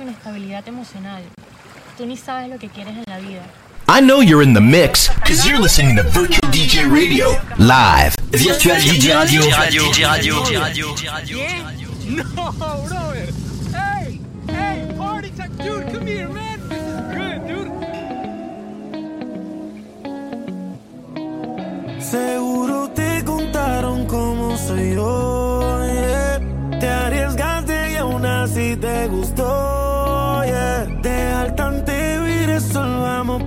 con estabilidad emocional. Tú ni sabes lo que quieres en la vida. I know you're in the mix because you're listening to Virtual DJ Radio live. Virtual DJ Radio. Radio, Radio, Radio, Radio. No, brother. Hey, hey, party time, dude. Come here, man. This is good, dude. Seguro te contaron cómo soy yo. Eh. Te arriesgaste y aún así te gustó.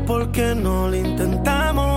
porque no lo intentamos.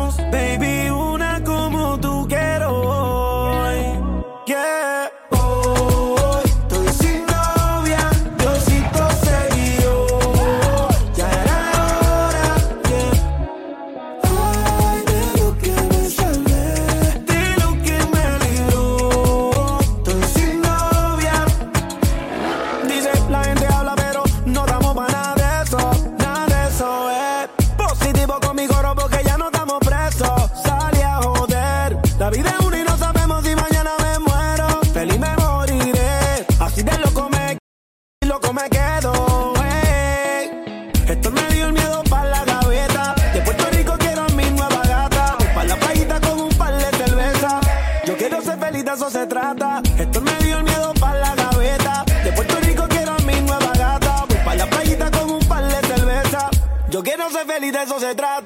de eso se trata.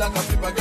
Flippergram, flip it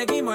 seguimos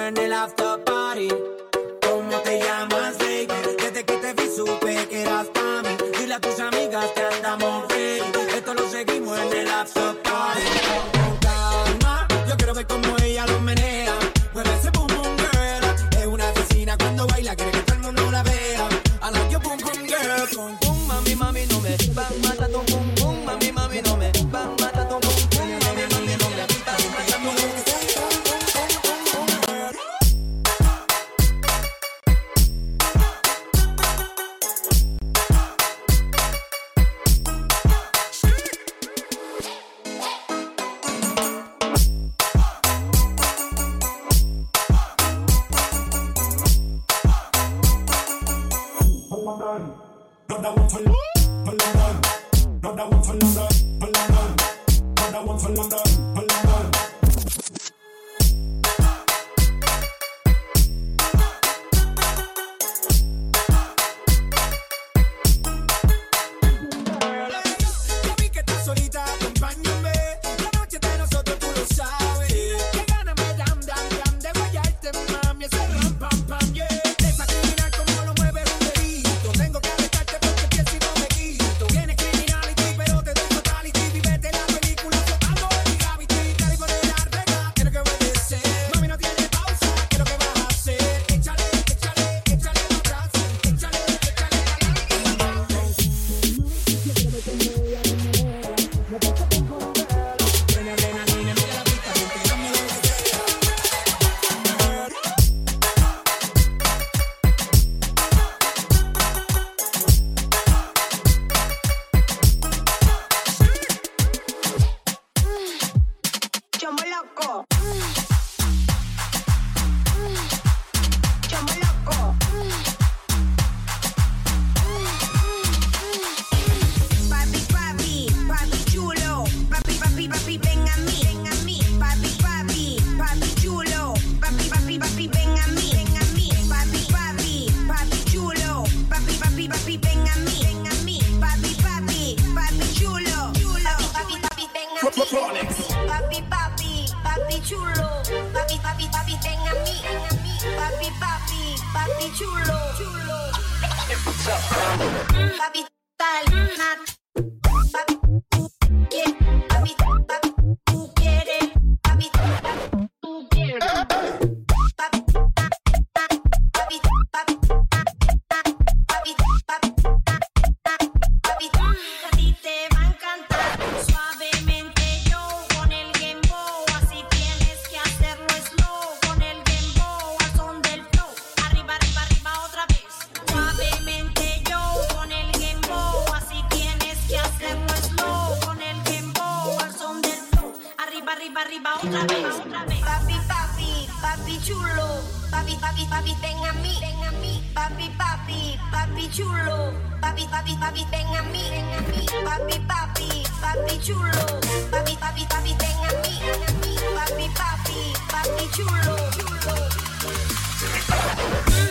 arriba, arriba, otra vez, otra vez. Papi, papi, papi chulo, papi, papi, papi, ten a mí, ten a mí. Papi, papi, papi chulo, papi, papi, papi, ten a mí, ten a mí. Papi, papi, papi chulo, papi, papi, papi, ten a mí, ten a mí. Papi, papi, papi chulo, chulo.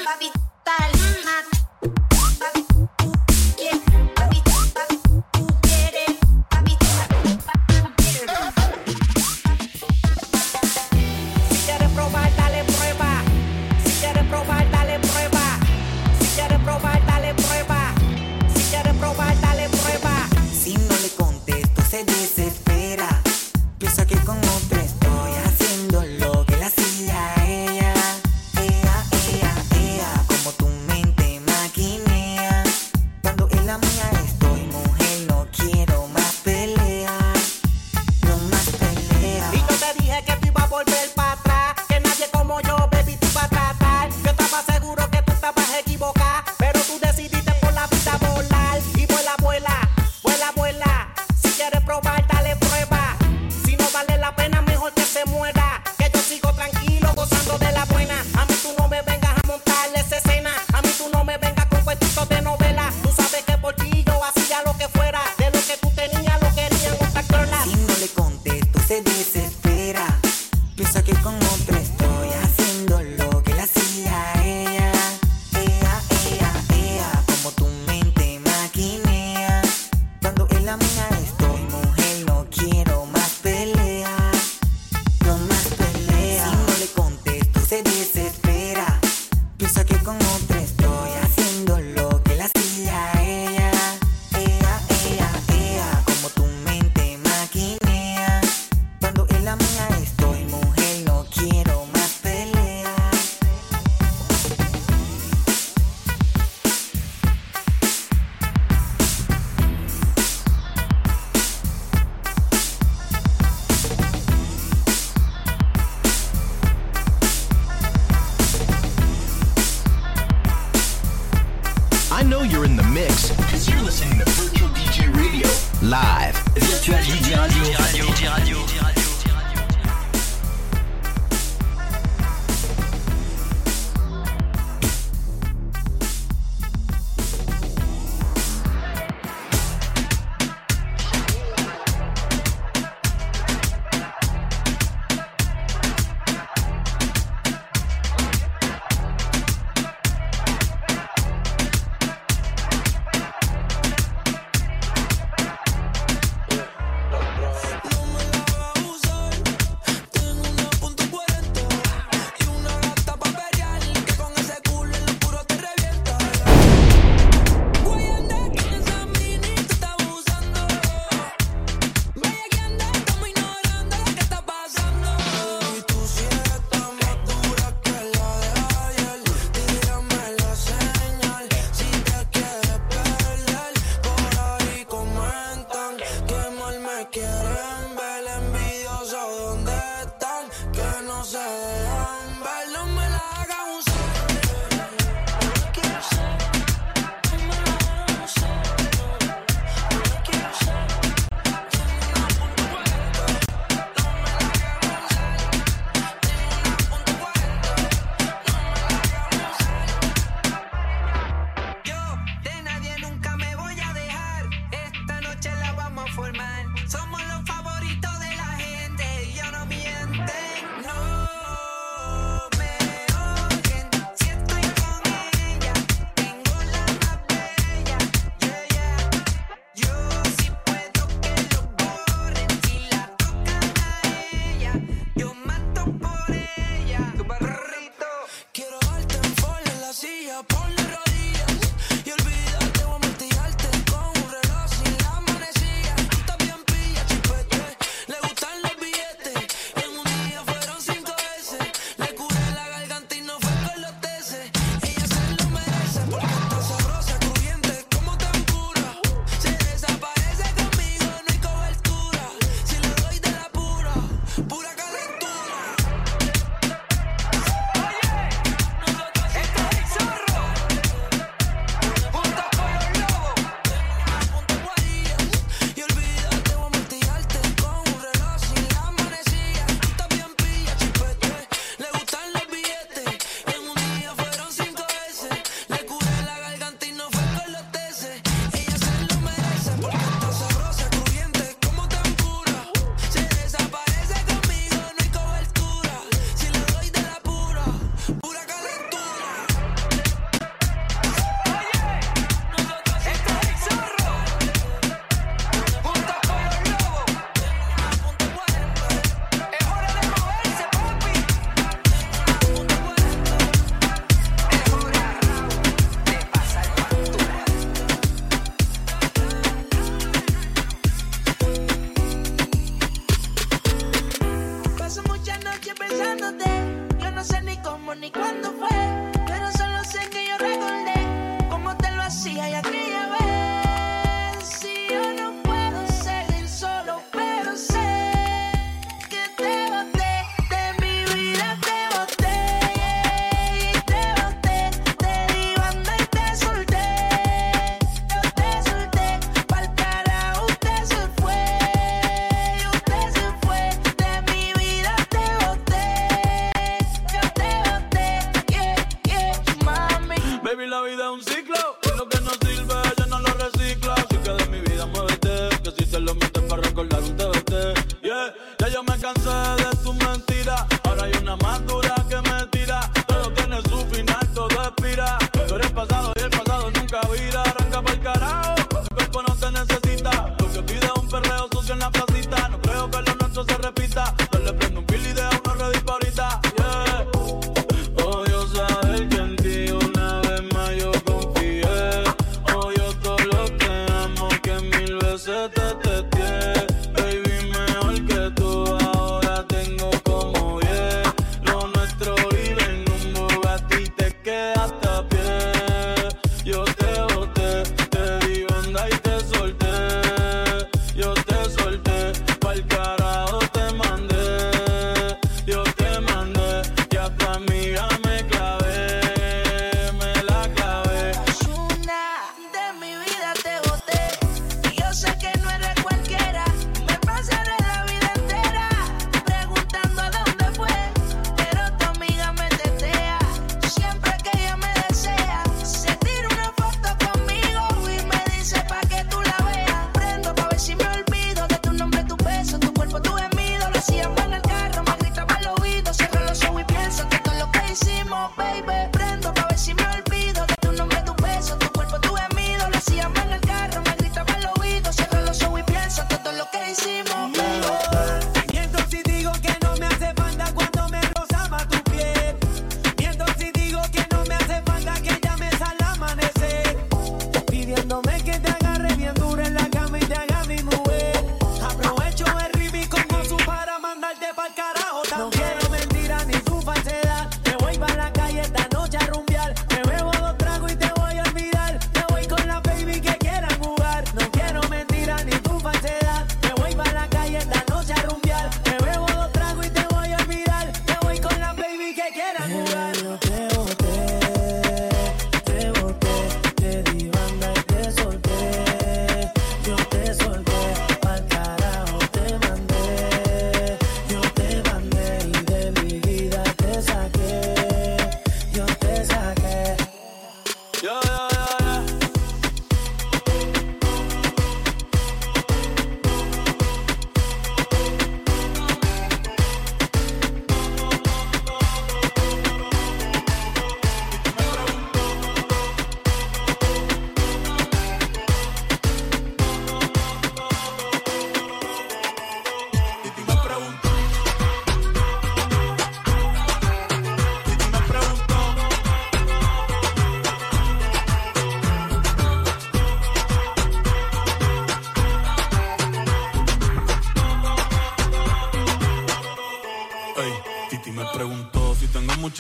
Papi, tal, nat.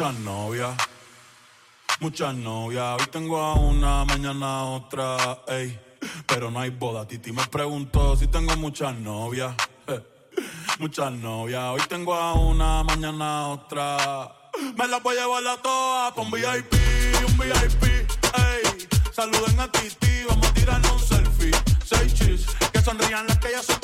muchas novias, muchas novias. Hoy tengo a una, mañana otra, ey. Pero no hay boda. Titi me preguntó si tengo muchas novias, eh. muchas novias. Hoy tengo a una, mañana otra. Me las voy a llevar a todas con VIP, un VIP, ey. Saluden a Titi, vamos a tirarnos un selfie. Seis chis, que sonrían las que ya son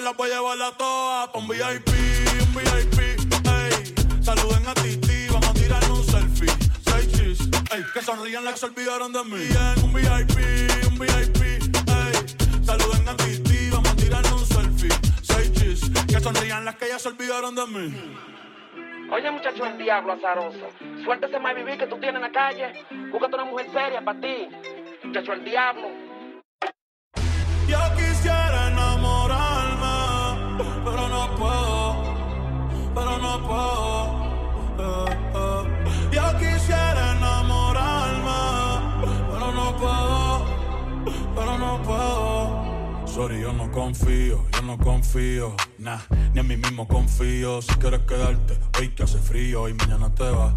Me la voy a llevar a todas pa' un VIP, un VIP, ey. Saluden a Titi, vamos a tirar un selfie. Seis chis, ey. Que sonrían las que se olvidaron de mí. Bien, un VIP, un VIP, ey. Saluden a Titi, vamos a tirar un selfie. Seis chis, que sonrían las que ya se olvidaron de mí. Oye, muchacho, el diablo azaroso. Suéltese más vivir que tú tienes en la calle. Búscate una mujer seria para ti. Muchacho, el diablo. Yo quisiera Sorry, yo no confío, yo no confío, nah, ni en mí mismo confío. Si quieres quedarte, hoy que hace frío y mañana te vas.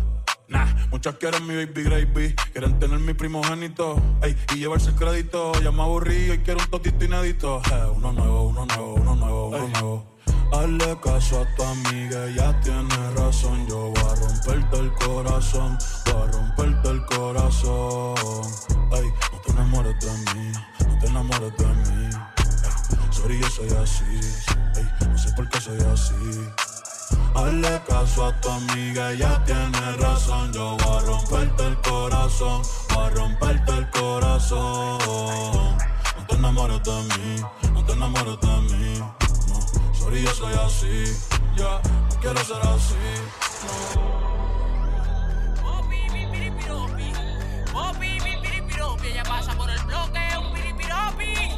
Nah, muchas quieren mi baby gravy, quieren tener mi primogénito, ey, y llevarse el crédito. Ya me aburrí y quiero un totito inédito. Eh, uno nuevo, uno nuevo, uno nuevo, uno nuevo. Hazle caso a tu amiga, ella tiene razón. Yo voy a romperte el corazón, voy a romperte el corazón. Ey, no te enamores de mí, no te enamores de mí. Sorry, yo soy así, ey, no sé por qué soy así. Hazle caso a tu amiga, ella tiene razón. Yo voy a romperte el corazón, voy a romperte el corazón. No te enamores de mí, no te enamores de mí. No, sorry, yo soy así. Ya, no quiero ser así. Piripiropi, ella pasa por el bloque, un piripiropi.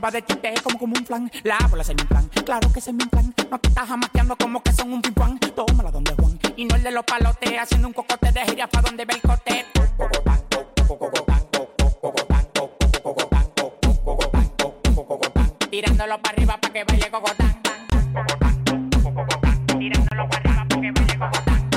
Arriba de ti, te como como un flan. La bola es mi plan, claro que es mi plan No te estás jamaqueando como que son un pimpán Tómala donde Juan, y no el de los palotes Haciendo un cocote de jirafa donde ve el cote. Tirándolo para arriba para que baile cogotán Tirándolo para arriba para que baile cogotán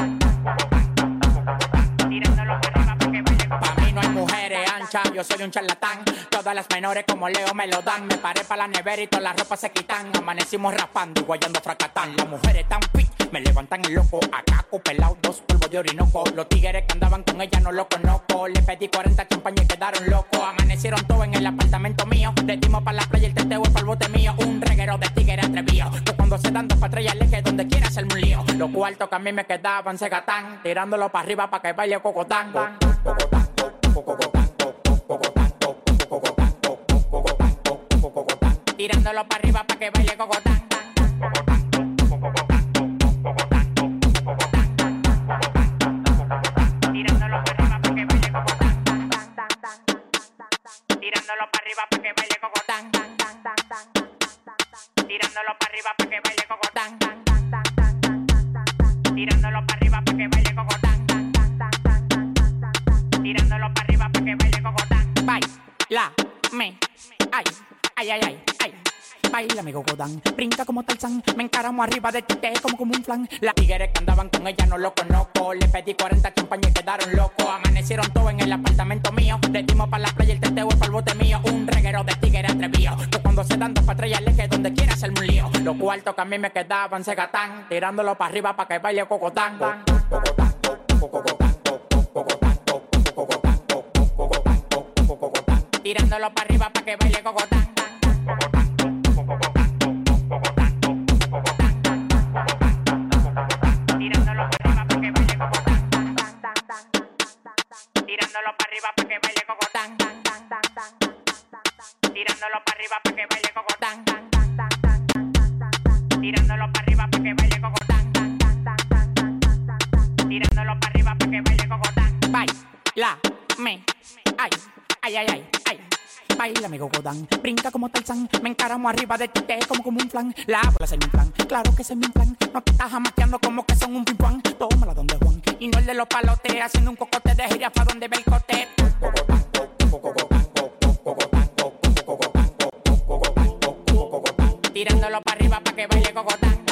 Tirándolo para arriba para que baile cogotán Pa' mí no hay mujeres anchas, yo soy un charlatán. Todas las menores como Leo me lo dan. Me paré para la nevera y todas las ropas se quitan. Amanecimos rapando y guayando fracatán Las mujeres tan fit, me levantan el loco. Acá pelado, dos polvos de orinoco. Los tigres que andaban con ella no lo conozco. Le pedí 40 champañas y quedaron locos. Amanecieron todos en el apartamento mío. Le dimos para la playa el teteo es para el bote mío. Un reguero de tigres atrevido Que cuando se dan dos ya le que donde quiera hacerme un lío. Los cuartos que a mí me quedaban se gatán Tirándolo para arriba para que baile cocotán Tirándolo para arriba para que baile cocotán Gogodán, brinca como Tarzán Me encaramo arriba de ti, como como un flan. Las tigres que andaban con ella no lo conozco. Le pedí 40 champañas y quedaron locos. Amanecieron todos en el apartamento mío. Le dimos para la playa el teteo es para el bote mío. Un reguero de tigres atrevido Que cuando se dan dos ya le que donde quiera hacerme un lío. Los cuartos que a mí me quedaban se gatán Tirándolo para arriba para que baile cocotán. Tirándolo para arriba para que baile cocotán arriba para que baile cocotán Tirándolo para arriba para que baile cocotán Tirándolo para arriba para que baile cocotán Baila, me, ay, ay, ay, ay, ay Baila mi gogodán, brinca como Tarzán Me encaramo arriba de ti, te como como un flan La bola es mi plan, claro que es mi plan No te estás jamaqueando como que son un pimpán Tómala donde Juan, y no el de los palotes Haciendo un cocote de jirafa donde ve el cote Tirándolo para arriba para que baile cocotán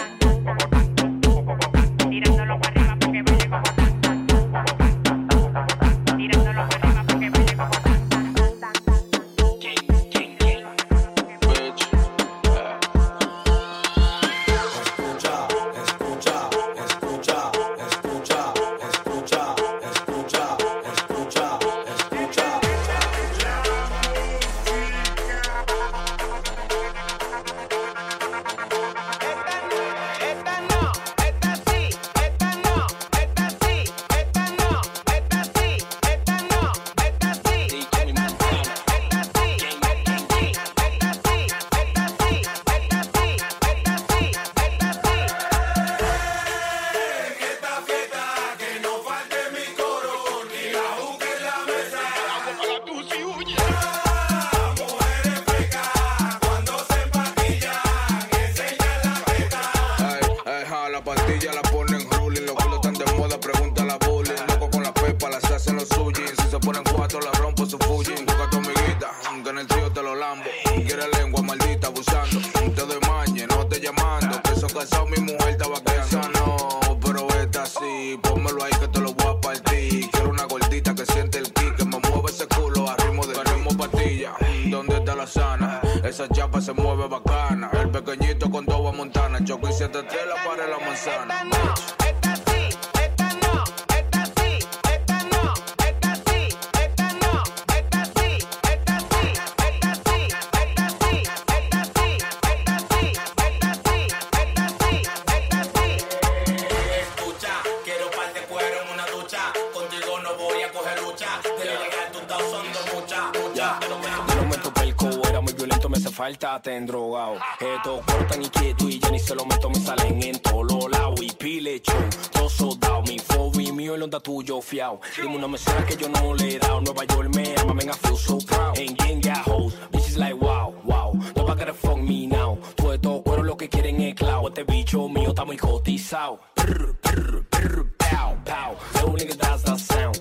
Mártate en drogado. Esto cortan y ya ni se lo meto, me salen en todos lados. Y pile show, todo soldado. Mi fobi mío, el onda tuyo fiao. Dime una mesera que yo no le he dado. Nueva York me ama, man, I feel so proud. And gang got hoes, bitches like wow, wow. Nobody gotta fuck me now. Todo estos cueros lo que quieren es clavo. Este bicho mío está muy cotizado. Pow, pow, little nigga, that's the sound.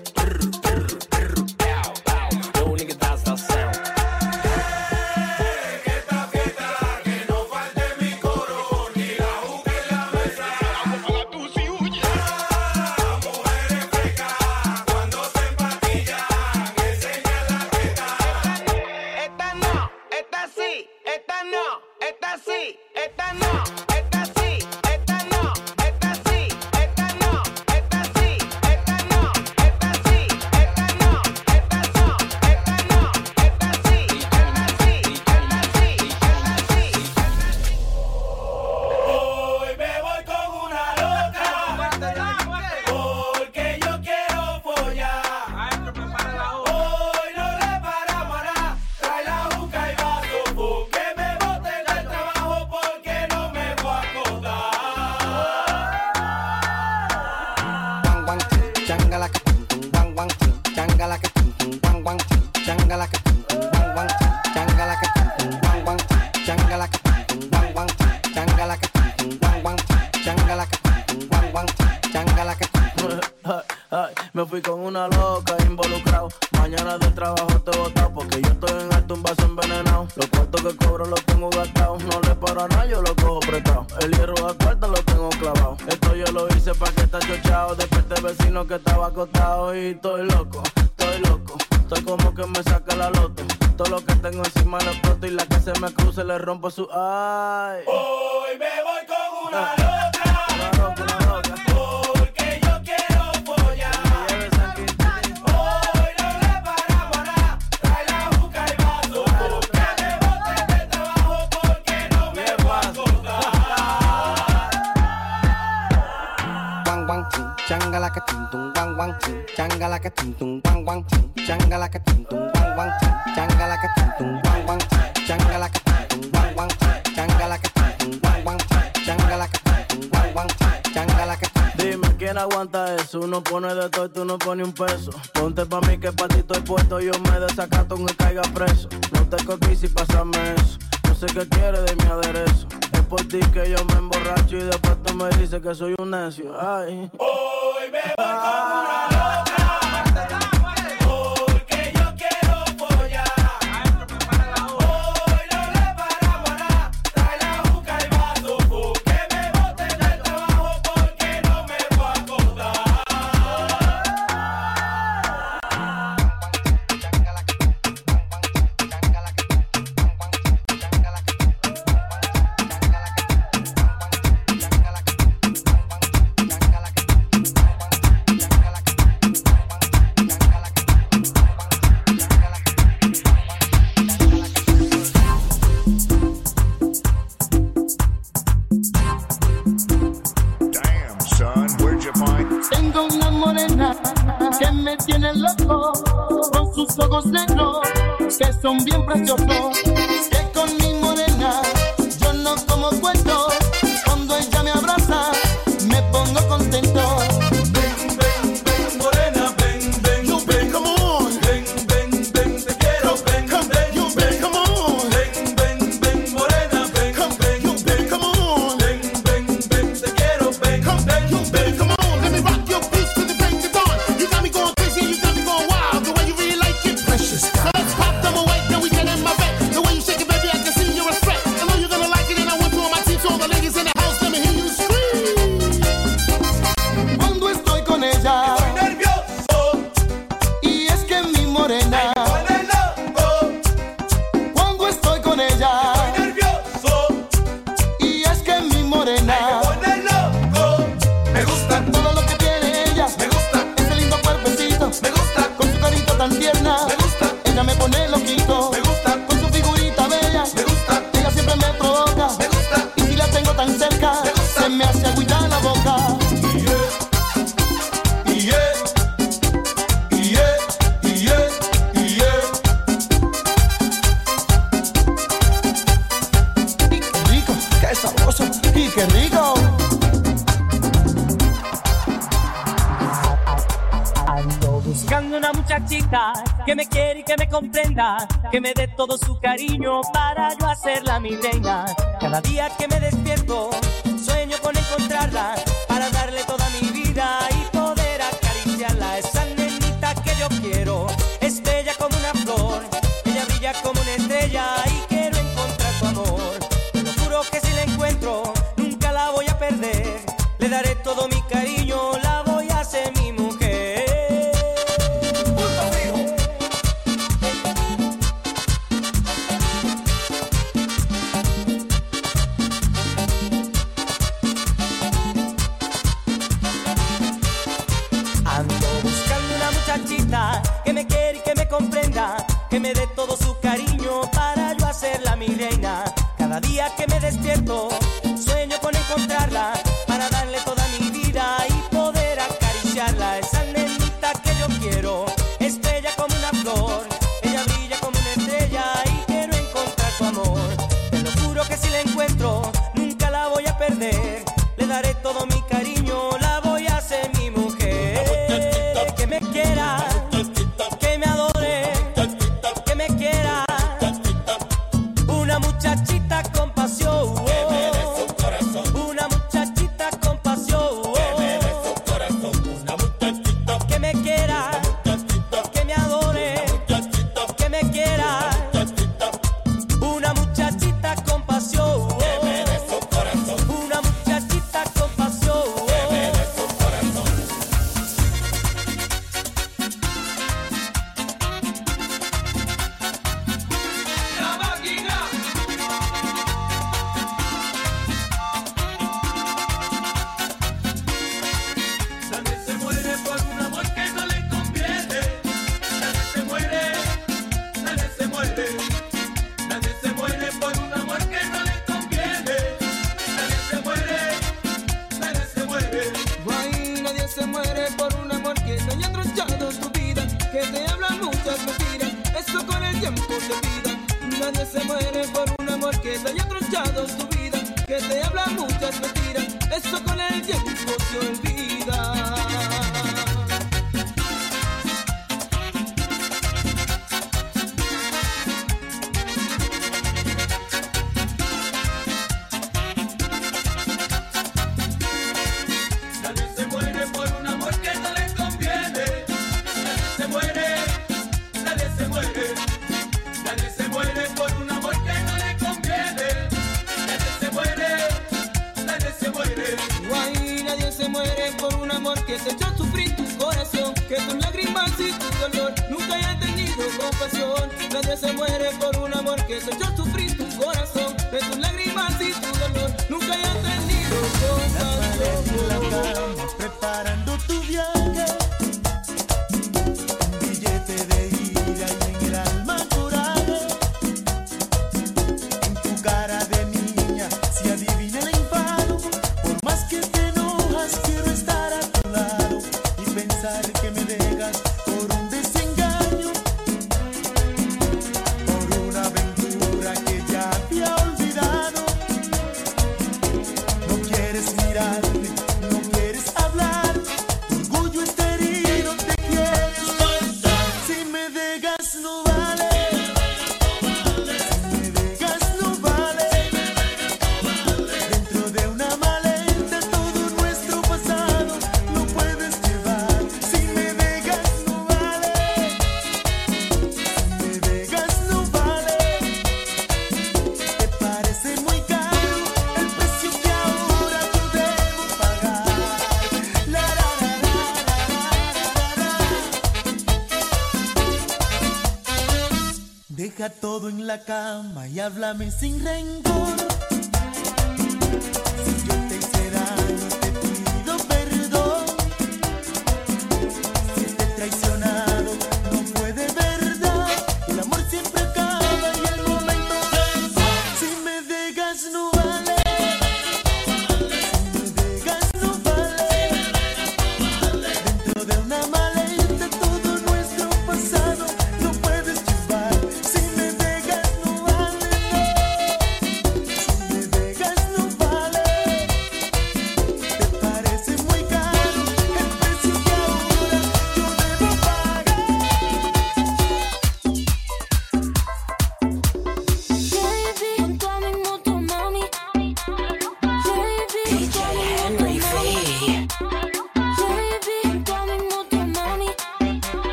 press your phone. La cama y háblame sin rencor.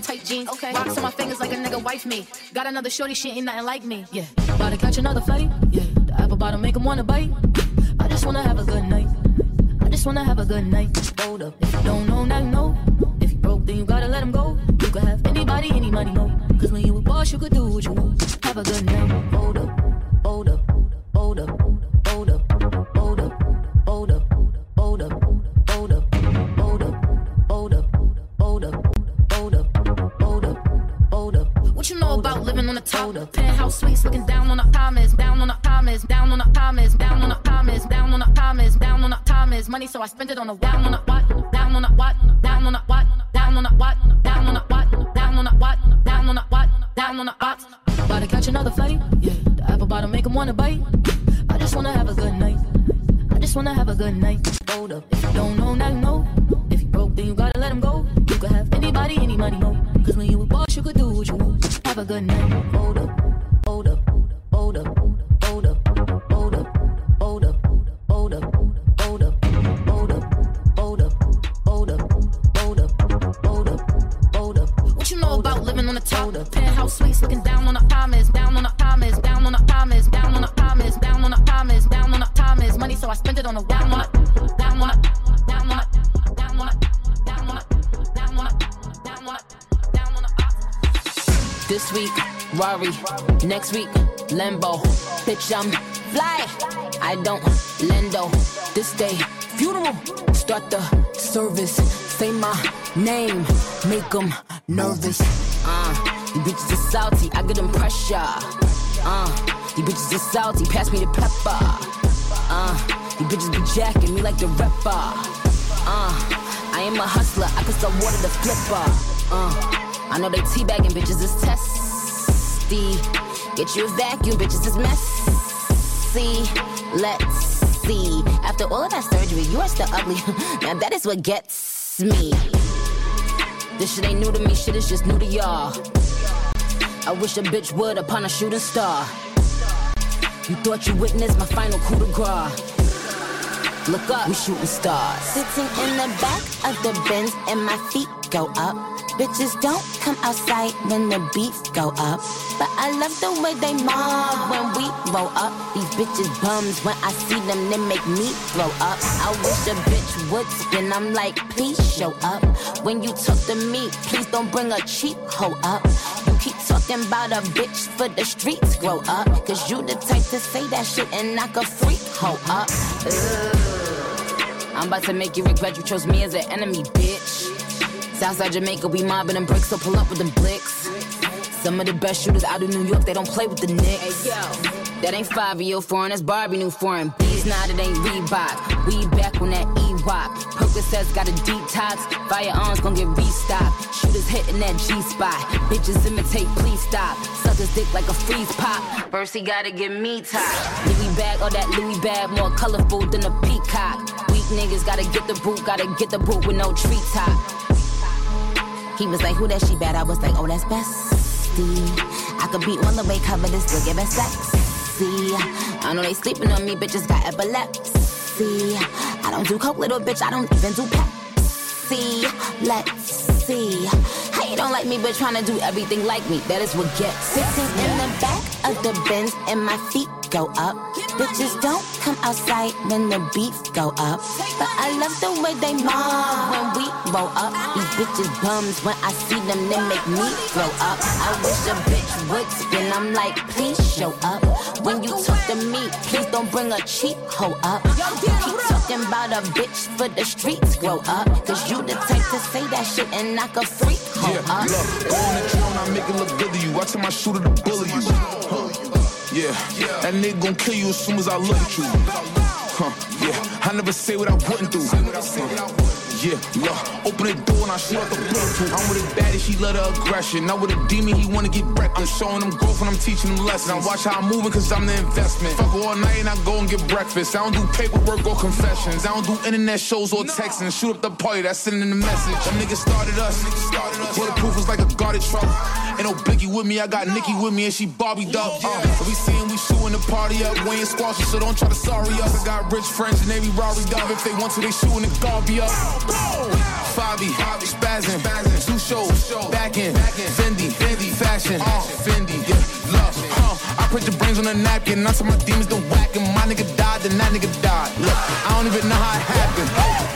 tight jeans. Okay. Rocks on my fingers like a nigga wife me. Got another shorty, she ain't nothing like me. Yeah. About to catch another fight. Yeah. The apple bottom make him wanna bite. I just wanna have a good night. I just wanna have a good night. The? Penthouse suites looking down on the commas, down on the commas, down on the commas, down on the commas, down on the commas, down on the commas. Money, so I spent it on the down on it, down on it, down on it. This week, Rari. Next week, Lambo. Bitch, I'm fly. I don't lendo. This day, funeral. Start the service. Say my name. Make them nervous. You bitches are salty. I get them pressure. Uh, you bitches are salty. Pass me the pepper. Uh, you bitches be jacking me like the rapper. Uh, I am a hustler. I can sell water to flipper. Uh, I know they teabagging bitches is testy. Get you a vacuum, bitches is messy. Let's see. After all of that surgery, you are still ugly. now that is what gets me. This shit ain't new to me, shit is just new to y'all. I wish a bitch would upon a shooting star. You thought you witnessed my final coup de grace. Look up, we shooting stars. Sitting in the back of the Benz and my feet go up. Bitches don't come outside when the beats go up. But I love the way they mob when we roll up. These bitches bums when I see them, they make me throw up. I wish a bitch would spin. I'm like, please show up. When you talk to me, please don't bring a cheap hoe up. You keep talking about a bitch for the streets grow up. Cause you the type to say that shit and knock a freak hoe up. I'm about to make you regret you chose me as an enemy, bitch. Southside Jamaica, we mobbing them bricks, so pull up with them blicks. Some of the best shooters out of New York, they don't play with the Knicks. That ain't five of your foreign, that's Barbie new foreign. Bees now that ain't Reebok. We back on that E-Wop. Percocets got a detox. Firearms gon' get restocked. Shooters hitting that G-spot. Bitches imitate, please stop. Suckers dick like a freeze pop. First he gotta get me top. Louis bag, or that Louis bag, more colorful than a peacock. Weak niggas gotta get the boot, gotta get the boot with no treetop. He was like, who that she bad? I was like, oh, that's bestie. I could be on the way, cover this, look at best sexy. I know they sleeping on me, bitches got epilepsy. I don't do coke, little bitch, I don't even do Pepsi. Let's see. How you don't like me, but trying to do everything like me? That is what gets. Sitting in the back of the Benz and my feet go up. Bitches don't come outside when the beats go up. But I love the way they mob when we roll up. These bitches bums when I see them, they make me throw up. I wish a bitch would spin. I'm like, please show up. When you talk to me, please don't bring a cheap hoe up. You keep talking about a bitch for the streets grow up. Cause you the type to say that shit and knock a freak hoe Yeah, up. look, go on the drill and I make it look good to you. I tell my shooter to bully you. Yeah, that nigga gon' kill you as soon as I look at you. Huh, yeah, I never say what I wouldn't do. Huh. Yeah, look, open the door and I shoot out the Bluetooth. I'm with a baddie, she love the aggression. Not with a demon, he wanna get wrecked. I'm showing them growth and I'm teaching them lessons. I watch how I'm moving cause I'm the investment. Fuck all night and I go and get breakfast. I don't do paperwork or confessions. I don't do internet shows or texting. Shoot up the party, that's sending the message. Them niggas started us. Bulletproof was like a guarded truck. Ain't no Biggie with me, I got Nicki with me and she Barbie up. Uh, we seeing we shooting the party up. We ain't squashing, so don't try to sorry us. I got rich friends and they be Rari dub. If they want to, they shooting the Garby up. Fabi, spazzing, two shows, back in, Fendi, Fendi, fashion, uh, Fendi, yeah, love, uh, I put your brains on a napkin, I tell my demons to whack and my nigga died, then that nigga died. Look, I don't even know how it happened.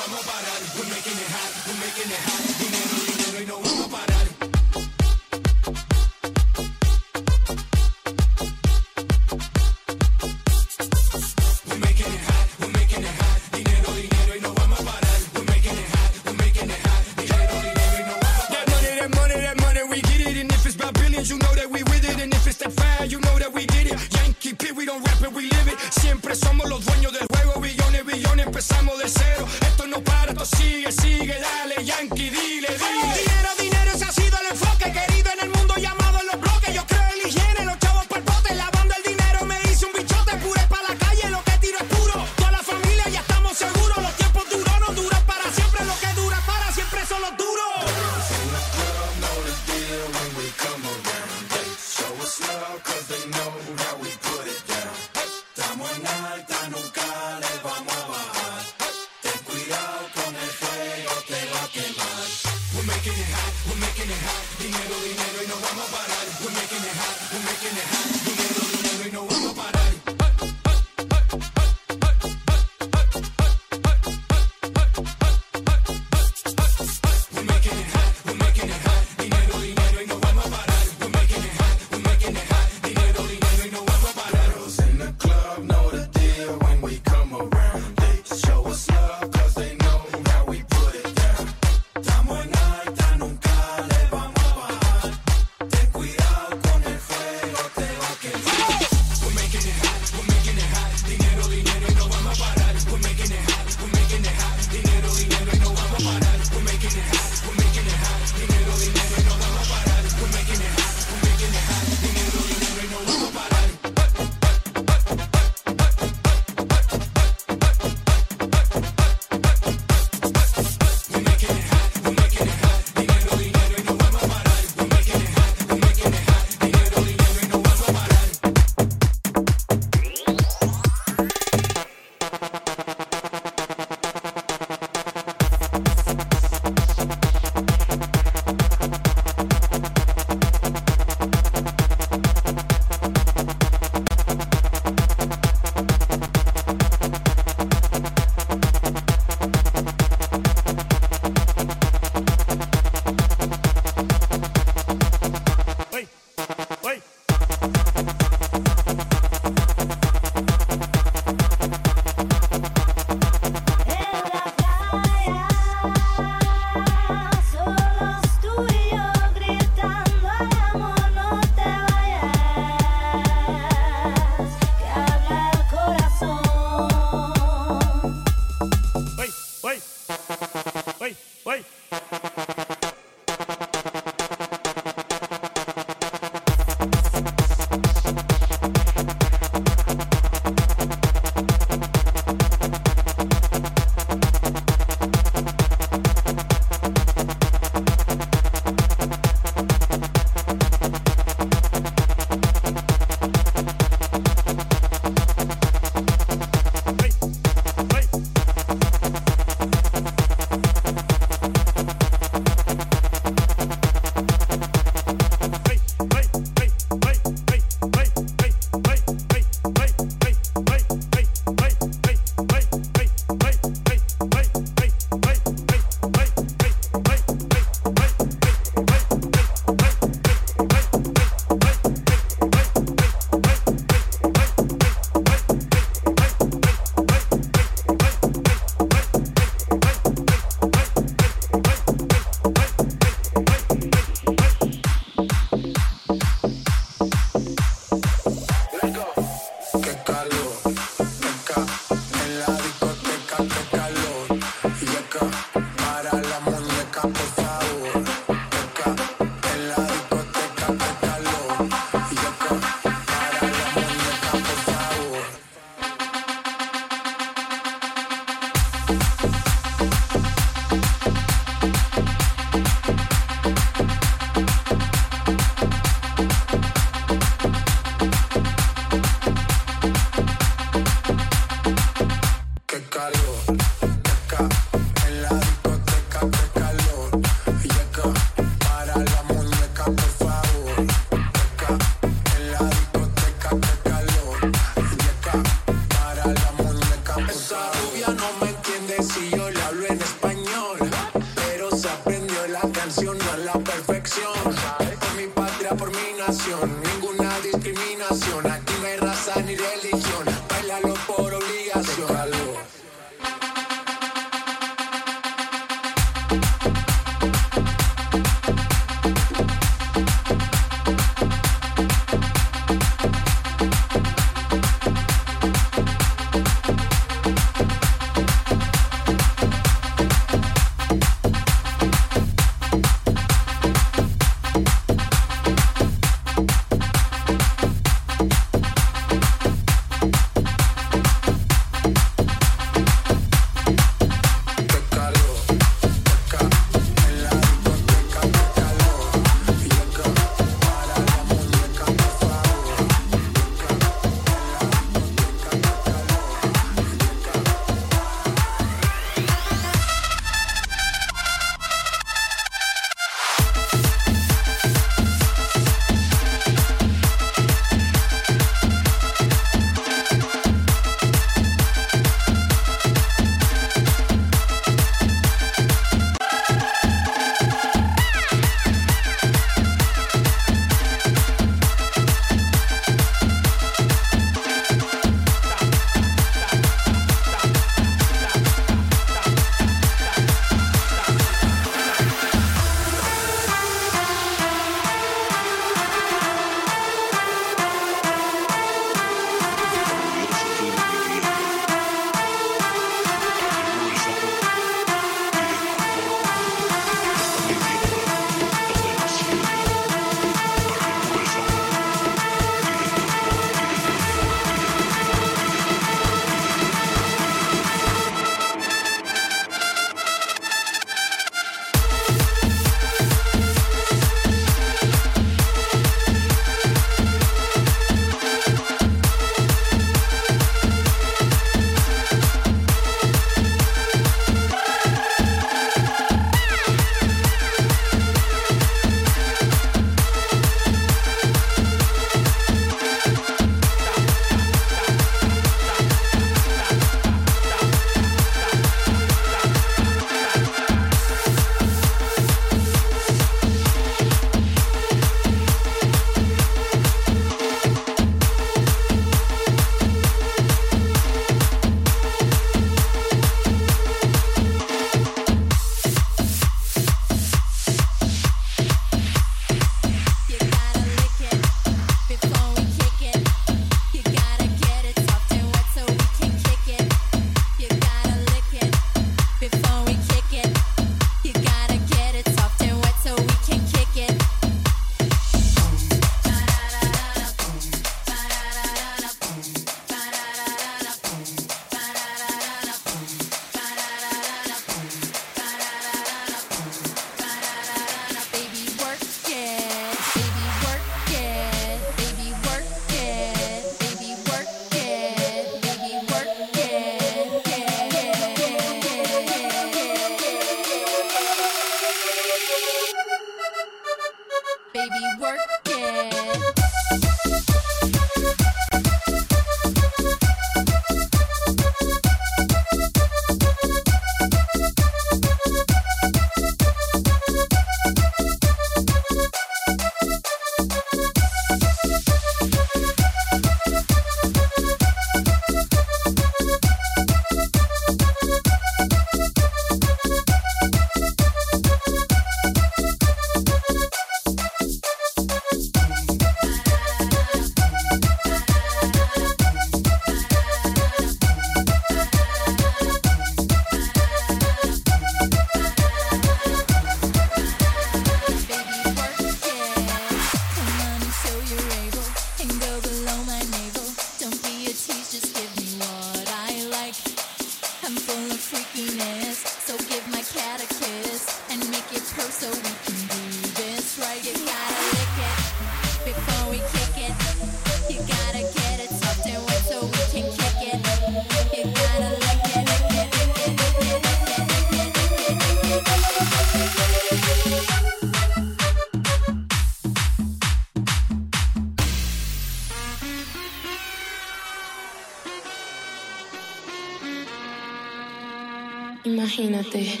Imagínate,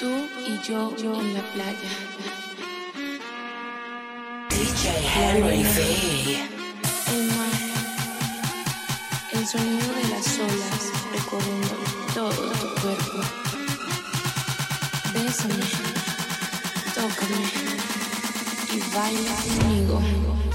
tú y yo en la playa. DJ Henry V. El mar, el sonido de las olas recorriendo todo tu cuerpo. Bésame, tócame y baila conmigo.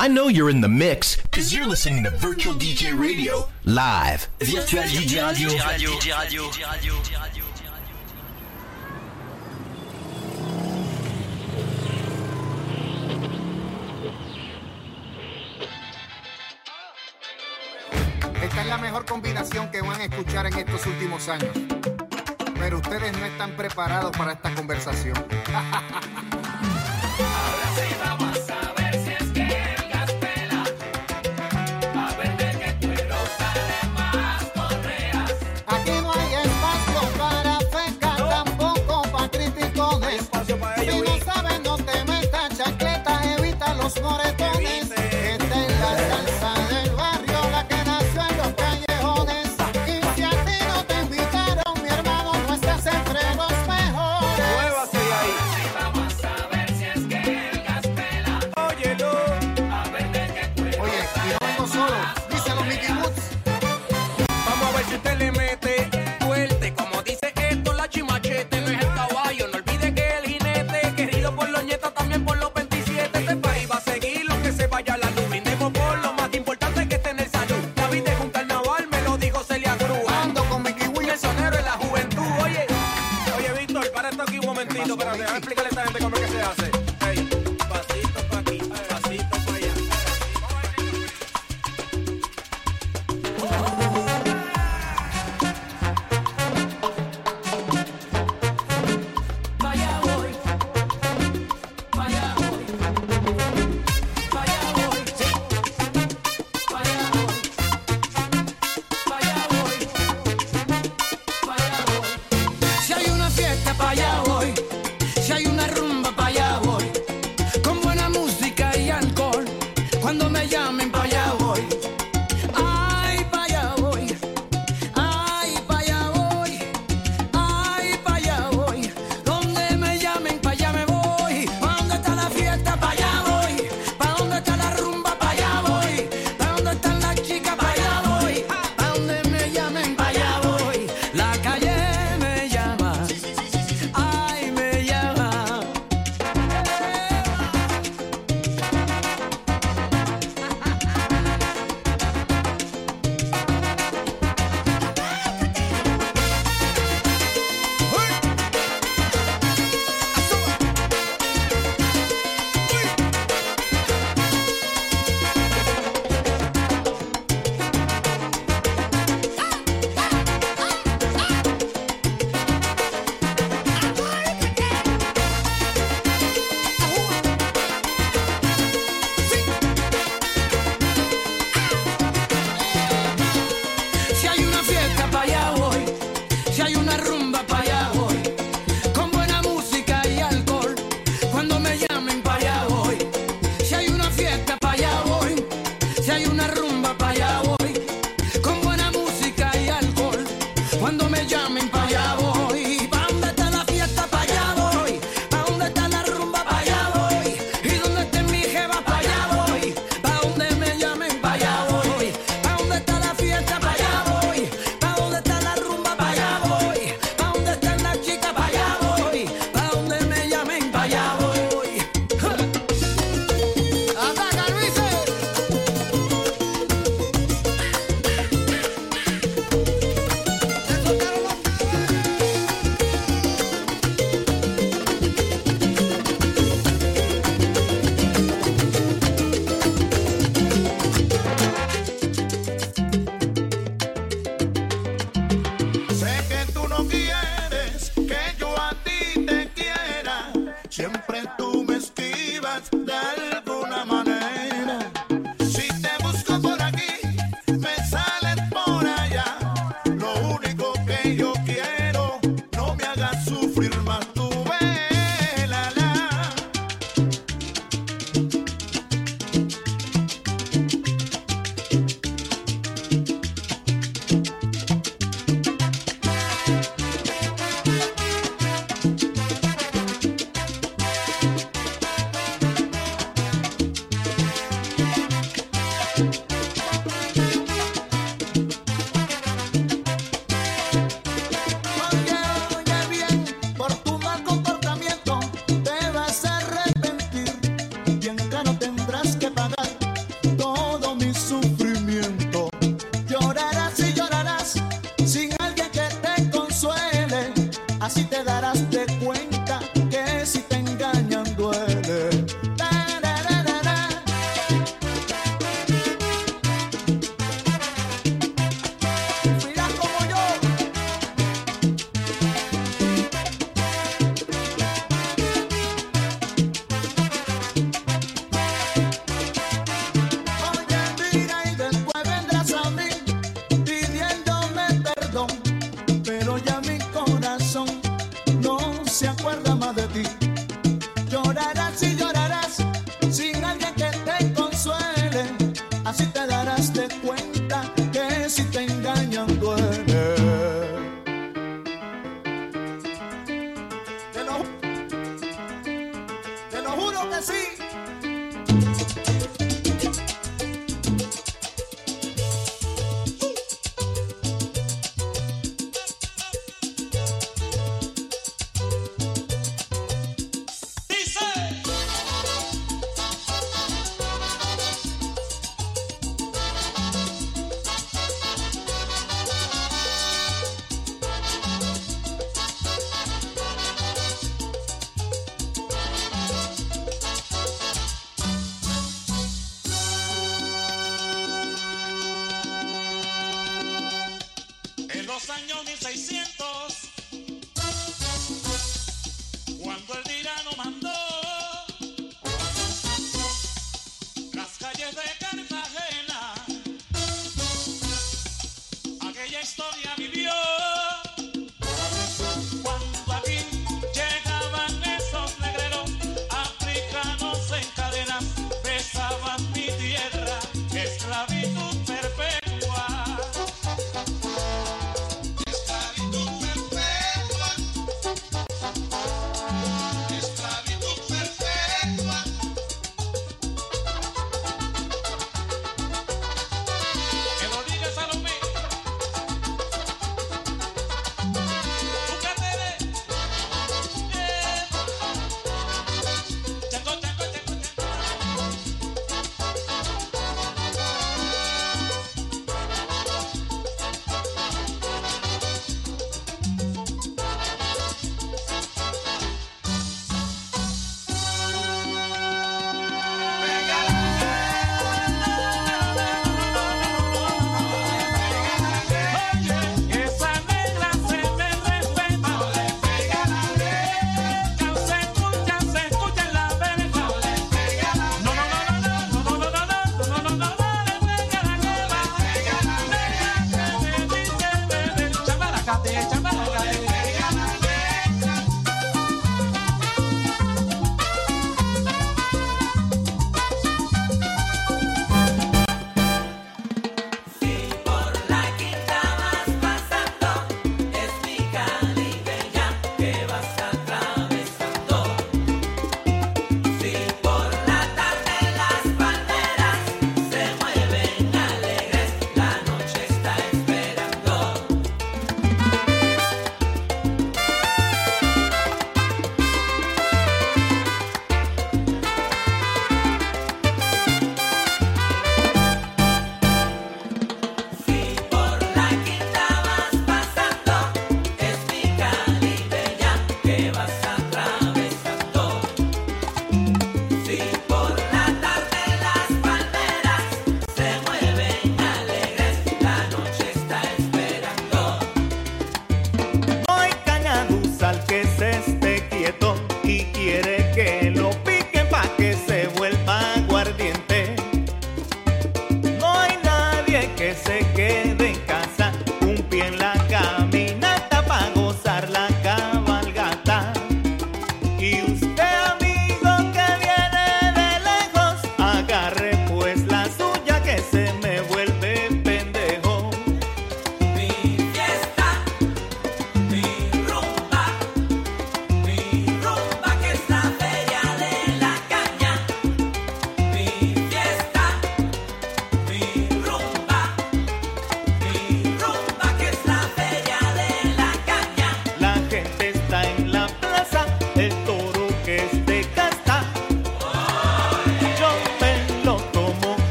I know you're in the mix because you're listening to Virtual DJ Radio live. Virtual DJ Radio. Esta es la mejor combinación que van a escuchar en estos últimos años. Pero ustedes no están preparados para esta conversación. Aquí no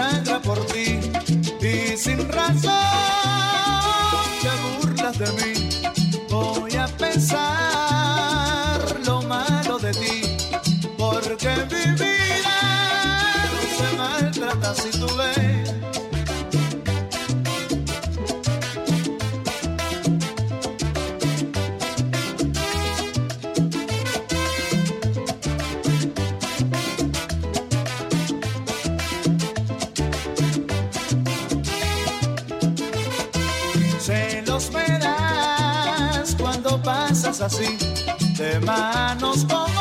sangra por ti y sin razón te burlas de mí. así, de manos con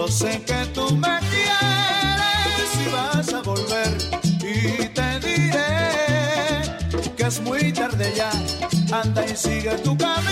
Yo sé que tú me quieres y vas a volver y te diré que es muy tarde ya. Anda y sigue tu camino.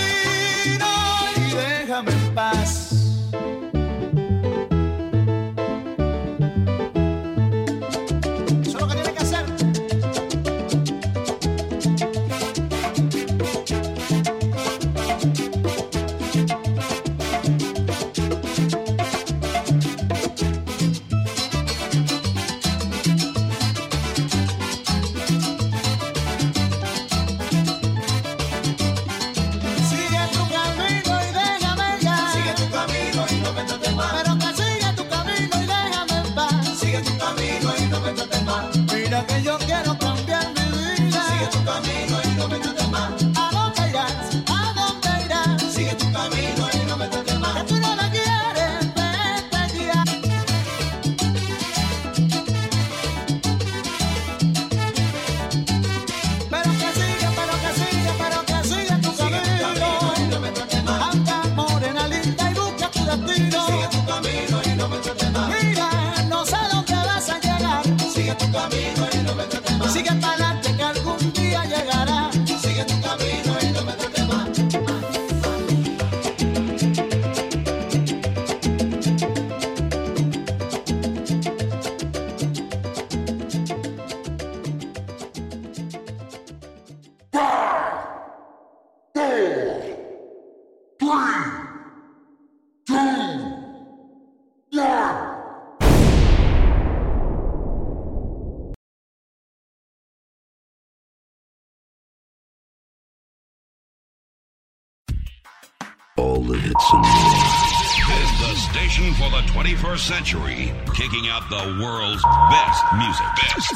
21st century, kicking out the world's best music. Best.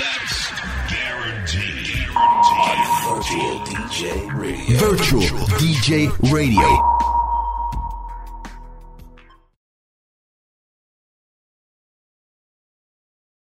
That's guaranteed. guaranteed. On Virtual DJ Radio. Virtual, Virtual DJ Radio.